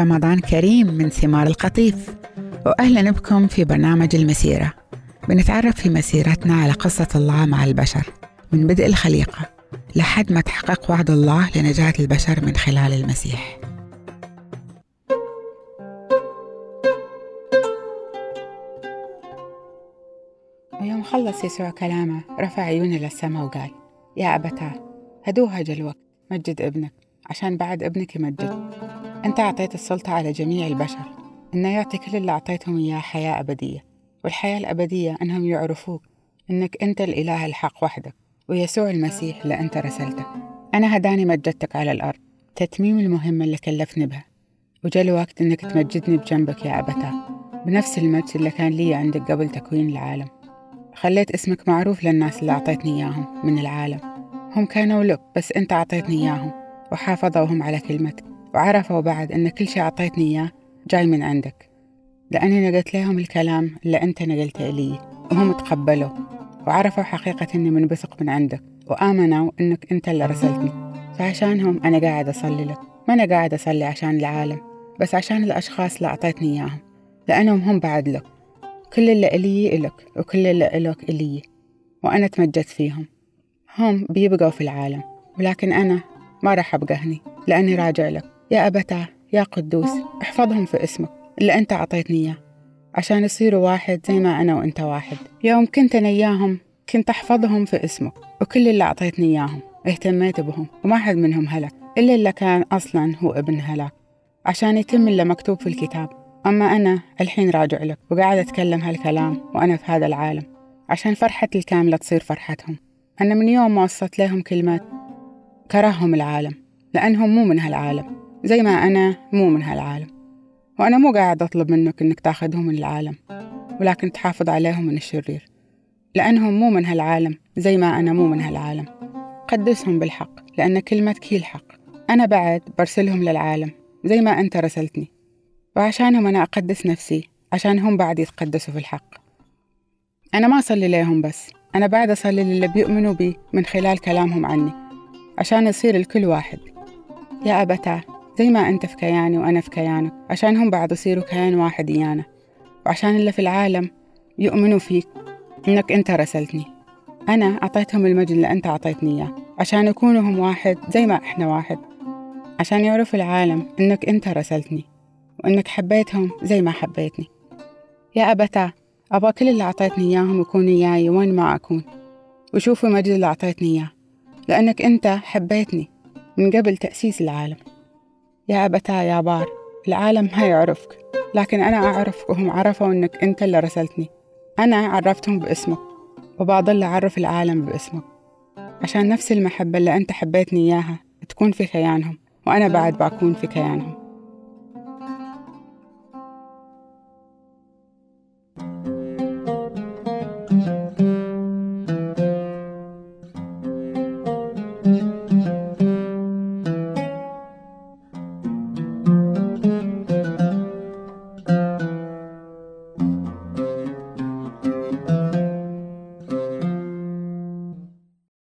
رمضان كريم من ثمار القطيف. وأهلا بكم في برنامج المسيرة. بنتعرف في مسيرتنا على قصة الله مع البشر من بدء الخليقة لحد ما تحقق وعد الله لنجاة البشر من خلال المسيح. ويوم خلص يسوع كلامه رفع عيونه للسماء وقال يا أبتاه هدوها الوقت مجد ابنك عشان بعد ابنك يمجد أنت أعطيت السلطة على جميع البشر. إنه يعطي كل اللي أعطيتهم إياه حياة أبدية. والحياة الأبدية أنهم يعرفوك إنك أنت الإله الحق وحدك ويسوع المسيح اللي أنت رسلته. أنا هداني مجدتك على الأرض. تتميم المهمة اللي كلفني بها. وجا الوقت إنك تمجدني بجنبك يا أبتاه. بنفس المجد اللي كان لي عندك قبل تكوين العالم. خليت اسمك معروف للناس اللي أعطيتني إياهم من العالم. هم كانوا لك بس أنت أعطيتني إياهم. وحافظوهم على كلمتك. وعرفوا بعد أن كل شيء أعطيتني إياه جاي من عندك. لأني نقلت لهم الكلام اللي أنت نقلته لي وهم تقبلوا وعرفوا حقيقة أني منبثق من عندك وآمنوا أنك أنت اللي رسلتني فعشانهم أنا قاعد أصلي لك. ما أنا قاعد أصلي عشان العالم بس عشان الأشخاص اللي أعطيتني إياهم. لأنهم هم بعد لك. كل اللي إلي إلك وكل اللي إلك إلي. وأنا تمجدت فيهم. هم بيبقوا في العالم ولكن أنا ما راح أبقى هني لأني راجع لك. يا أبتاه يا قدوس احفظهم في اسمك اللي أنت أعطيتني إياه عشان يصيروا واحد زي ما أنا وأنت واحد. يوم كنت أنا إياهم كنت أحفظهم في اسمك وكل اللي أعطيتني إياهم اهتميت بهم وما حد منهم هلك إلا اللي كان أصلا هو ابن هلاك عشان يتم اللي مكتوب في الكتاب. أما أنا الحين راجع لك وقاعد أتكلم هالكلام وأنا في هذا العالم عشان فرحة الكاملة تصير فرحتهم. أنا من يوم ما وصلت لهم كلمات كرههم العالم لأنهم مو من هالعالم. زي ما أنا مو من هالعالم. وأنا مو قاعد أطلب منك إنك تاخذهم من العالم ولكن تحافظ عليهم من الشرير لأنهم مو من هالعالم زي ما أنا مو من هالعالم. قدسهم بالحق لأن كلمتك هي الحق أنا بعد برسلهم للعالم زي ما أنت رسلتني وعشانهم أنا أقدس نفسي عشان هم بعد يتقدسوا في الحق. أنا ما أصلي ليهم بس أنا بعد أصلي للي بيؤمنوا بي من خلال كلامهم عني عشان يصير الكل واحد. يا أبتاه زي ما أنت في كياني وأنا في كيانك عشان هم بعد يصيروا كيان واحد إيانا وعشان اللي في العالم يؤمنوا فيك إنك أنت رسلتني. أنا أعطيتهم المجد اللي أنت أعطيتني إياه عشان يكونوا هم واحد زي ما إحنا واحد. عشان يعرفوا العالم إنك أنت رسلتني وإنك حبيتهم زي ما حبيتني. يا أبتاه أبغى كل اللي أعطيتني إياهم يكونوا إياي وين ما أكون. وشوفوا المجد اللي أعطيتني إياه لأنك أنت حبيتني من قبل تأسيس العالم. يا أبتاه يا بار العالم ما يعرفك لكن أنا أعرفك وهم عرفوا أنك أنت اللي رسلتني. أنا عرفتهم باسمك وبضل أعرف العالم باسمك. عشان نفس المحبة اللي أنت حبيتني إياها تكون في كيانهم وأنا بعد بكون في كيانهم